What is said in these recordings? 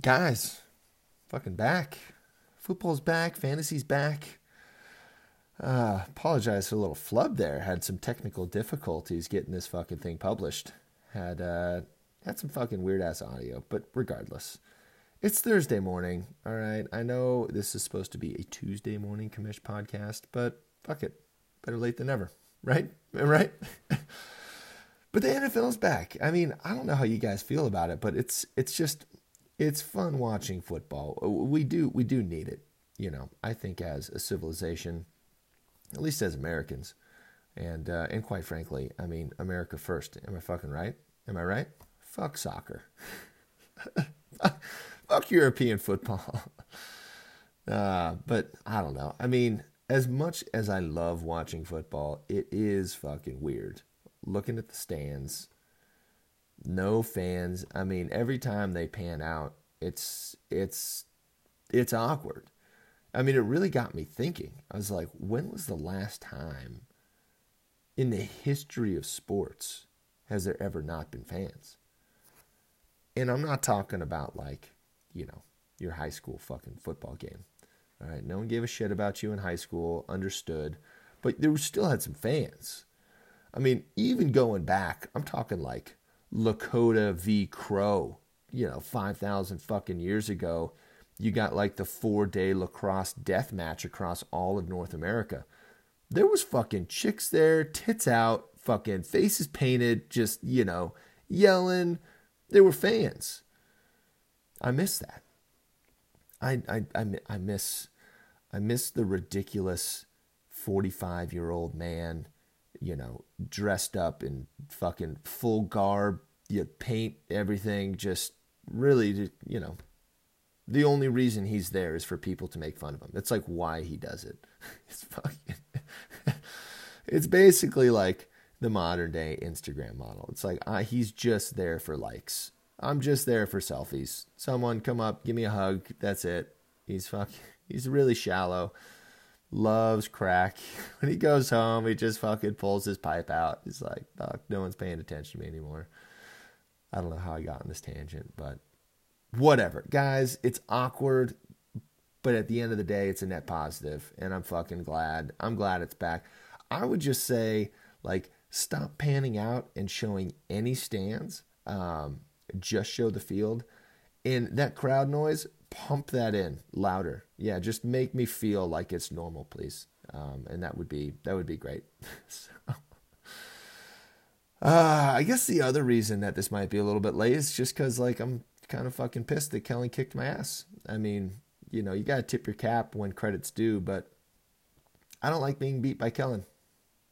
guys, fucking back. Football's back. Fantasy's back. Uh, apologize for a little flub there. Had some technical difficulties getting this fucking thing published. Had uh, had some fucking weird ass audio, but regardless, it's Thursday morning. All right, I know this is supposed to be a Tuesday morning commish podcast, but fuck it, better late than never, right? Right. but the NFL's back. I mean, I don't know how you guys feel about it, but it's it's just it's fun watching football. We do we do need it. You know, I think as a civilization, at least as Americans, and uh, and quite frankly, I mean America first. Am I fucking right? Am I right? Fuck soccer. Fuck European football. Uh, but I don't know. I mean, as much as I love watching football, it is fucking weird looking at the stands no fans. I mean, every time they pan out, it's it's it's awkward. I mean, it really got me thinking. I was like, when was the last time in the history of sports has there ever not been fans? And I'm not talking about like, you know, your high school fucking football game. All right, no one gave a shit about you in high school, understood, but there still had some fans. I mean, even going back, I'm talking like Lakota v. Crow, you know, 5,000 fucking years ago. You got like the four day lacrosse death match across all of North America. There was fucking chicks there, tits out, fucking faces painted, just, you know, yelling. There were fans. I miss that. I, I, I, I miss I miss the ridiculous 45 year old man you know, dressed up in fucking full garb, you paint everything, just really, you know, the only reason he's there is for people to make fun of him. It's like why he does it. It's fucking, it's basically like the modern day Instagram model. It's like uh, he's just there for likes. I'm just there for selfies. Someone come up, give me a hug. That's it. He's fucking, he's really shallow loves crack. When he goes home, he just fucking pulls his pipe out. He's like, fuck, no one's paying attention to me anymore. I don't know how I got on this tangent, but whatever. Guys, it's awkward, but at the end of the day, it's a net positive, and I'm fucking glad. I'm glad it's back. I would just say, like, stop panning out and showing any stands. Um, just show the field. And that crowd noise, pump that in louder. Yeah, just make me feel like it's normal, please. Um, and that would be that would be great. so, uh, I guess the other reason that this might be a little bit late is just because like I'm kind of fucking pissed that Kellen kicked my ass. I mean, you know, you gotta tip your cap when credit's due, but I don't like being beat by Kellen.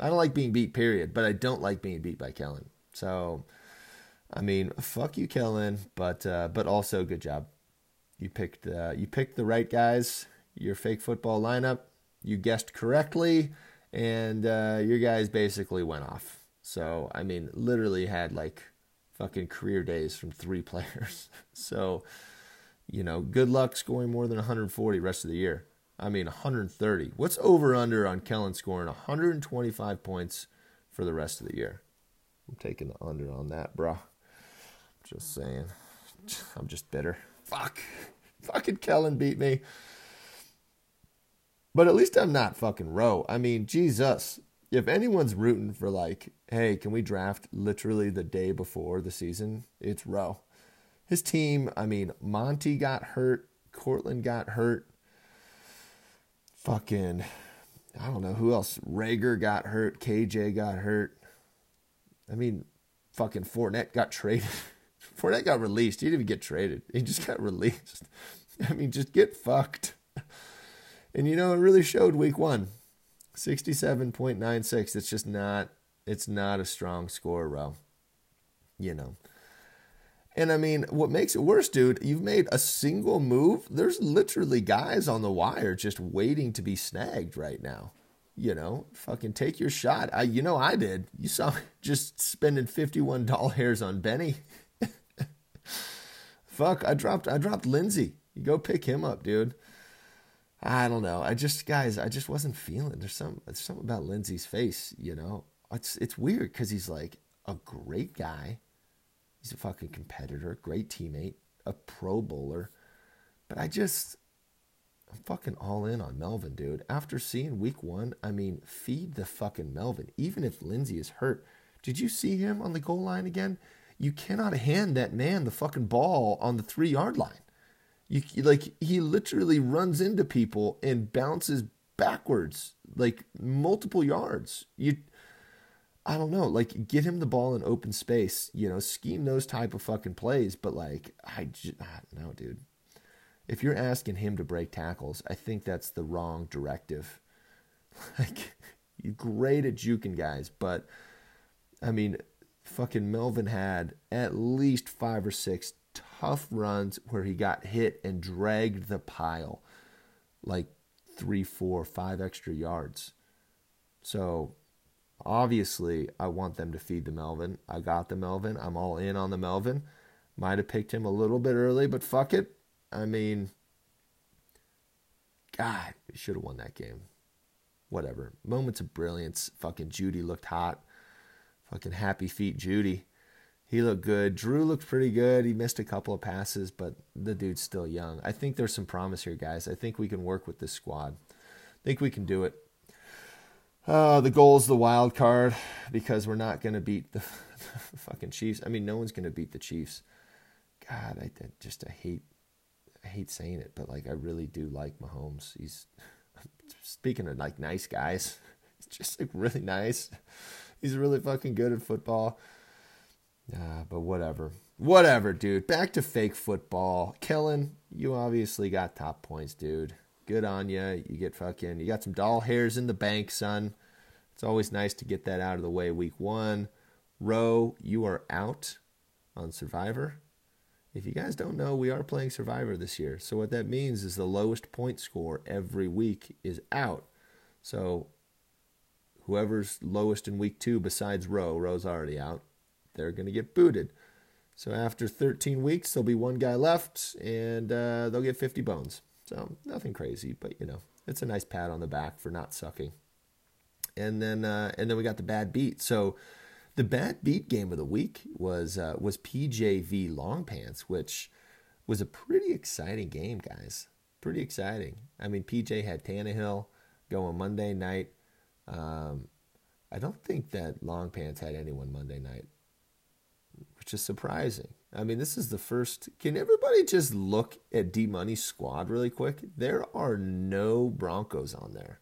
I don't like being beat, period. But I don't like being beat by Kellen. So, I mean, fuck you, Kellen. But uh, but also good job. You picked uh, you picked the right guys. Your fake football lineup. You guessed correctly, and uh, your guys basically went off. So I mean, literally had like fucking career days from three players. so you know, good luck scoring more than 140 rest of the year. I mean, 130. What's over under on Kellen scoring 125 points for the rest of the year? I'm taking the under on that, bro. Just saying. I'm just bitter. Fuck. Fucking Kellen beat me. But at least I'm not fucking Rowe. I mean, Jesus. If anyone's rooting for like, hey, can we draft literally the day before the season? It's Rowe. His team, I mean, Monty got hurt, Courtland got hurt. Fucking I don't know who else. Rager got hurt, KJ got hurt. I mean, fucking Fournette got traded. Fournette got released. He didn't even get traded. He just got released. I mean, just get fucked. And you know, it really showed week one. 67.96. It's just not it's not a strong score, row. You know. And I mean, what makes it worse, dude, you've made a single move. There's literally guys on the wire just waiting to be snagged right now. You know, fucking take your shot. I, you know, I did. You saw just spending fifty-one dollars hairs on Benny. Fuck, I dropped I dropped Lindsay. You go pick him up, dude. I don't know. I just guys, I just wasn't feeling. There's some there's something about Lindsay's face, you know. It's it's weird because he's like a great guy. He's a fucking competitor, great teammate, a Pro Bowler. But I just, I'm fucking all in on Melvin, dude. After seeing week one, I mean, feed the fucking Melvin. Even if Lindsay is hurt, did you see him on the goal line again? You cannot hand that man the fucking ball on the three yard line. You like he literally runs into people and bounces backwards like multiple yards. You I don't know, like get him the ball in open space, you know, scheme those type of fucking plays, but like I just, know, dude. If you're asking him to break tackles, I think that's the wrong directive. Like you're great at juking guys, but I mean, fucking Melvin had at least five or six tough runs where he got hit and dragged the pile like three, four, five extra yards. So obviously, I want them to feed the Melvin. I got the Melvin. I'm all in on the Melvin. Might have picked him a little bit early, but fuck it. I mean, God, we should have won that game. Whatever. Moments of brilliance. Fucking Jeudy looked hot. Fucking happy feet Jeudy. He looked good. Drew looked pretty good. He missed a couple of passes, but the dude's still young. I think there's some promise here, guys. I think we can work with this squad. I think we can do it. Uh, the goal's the wild card because we're not going to beat the, the, fucking Chiefs. I mean, no one's going to beat the Chiefs. God, I, I just I hate I hate saying it, but like I really do like Mahomes. He's speaking of like nice guys. He's just like really nice. He's really fucking good at football. Uh, but whatever. Whatever, dude. Back to fake football. Kellen, you obviously got top points, dude. Good on you. You get fucking, you got some doll hairs in the bank, son. It's always nice to get that out of the way week one. Roe, you are out on Survivor. If you guys don't know, we are playing Survivor this year. So what that means is the lowest point score every week is out. So whoever's lowest in week two besides Roe, Roe's already out they're going to get booted. So after 13 weeks, there'll be one guy left, and uh, they'll get 50 bones. So nothing crazy, but you know, it's a nice pat on the back for not sucking. And then uh, and then we got the bad beat. So the bad beat game of the week was uh, was PJV Long Pants, which was a pretty exciting game, guys. Pretty exciting. I mean, PJ had Tannehill going Monday night. Um, I don't think that Long Pants had anyone Monday night which is surprising. I mean, this is the first. Can everybody just look at D Money's squad really quick? There are no Broncos on there.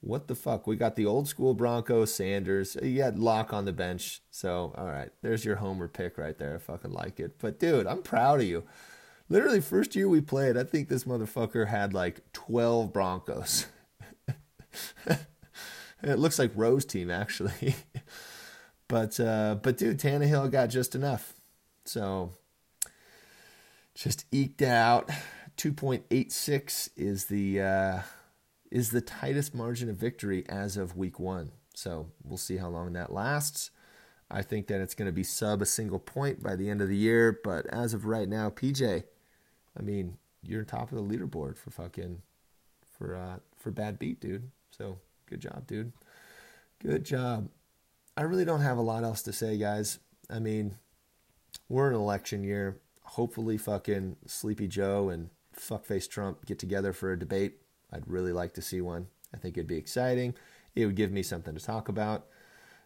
What the fuck? We got the old school Broncos, Sanders. You got Lock on the bench. So, all right, there's your homer pick right there. I fucking like it. But, dude, I'm proud of you. Literally, first year we played, I think this motherfucker had like 12 Broncos. it looks like Rose team, actually. But uh, but dude, Tannehill got just enough. So just eked out. 2.86 is the uh, is the tightest margin of victory as of week one. So we'll see how long that lasts. I think that it's going to be sub a single point by the end of the year. But as of right now, PJ, I mean, you're top of the leaderboard for fucking for uh, for bad beat, dude. So good job, dude. Good job. I really don't have a lot else to say, guys. I mean, we're in election year. Hopefully, fucking Sleepy Joe and fuckface Trump get together for a debate. I'd really like to see one. I think it'd be exciting. It would give me something to talk about.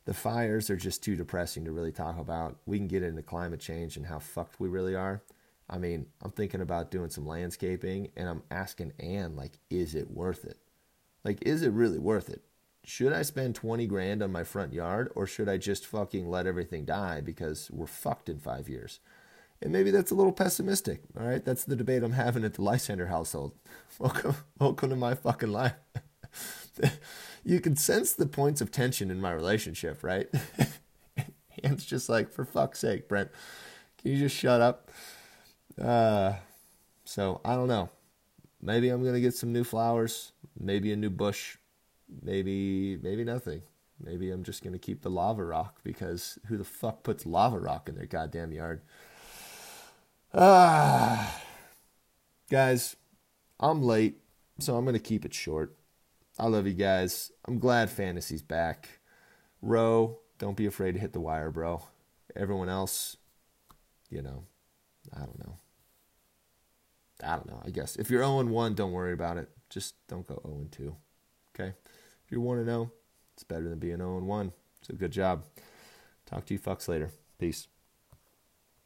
The fires are just too depressing to really talk about. We can get into climate change and how fucked we really are. I mean, I'm thinking about doing some landscaping and I'm asking Anne, like, is it worth it? Like, is it really worth it? Should I spend 20 grand on my front yard or should I just fucking let everything die because we're fucked in five years? And maybe that's a little pessimistic. All right. That's the debate I'm having at the Lysander household. Welcome, welcome to my fucking life. you can sense the points of tension in my relationship, right? and it's just like, for fuck's sake, Brent, can you just shut up? Uh, so I don't know. Maybe I'm going to get some new flowers, maybe a new bush maybe maybe nothing. Maybe I'm just gonna keep the lava rock because who the fuck puts lava rock in their goddamn yard? Ah, guys, I'm late, so I'm gonna keep it short. I love you guys. I'm glad fantasy's back. Row, don't be afraid to hit the wire, bro. Everyone else, you know, I don't know. I don't know. I guess if you're 0 1, don't worry about it. Just don't go 0 2. Okay? If you're 1 0, it's better than being 0 1. So good job. Talk to you fucks later. Peace.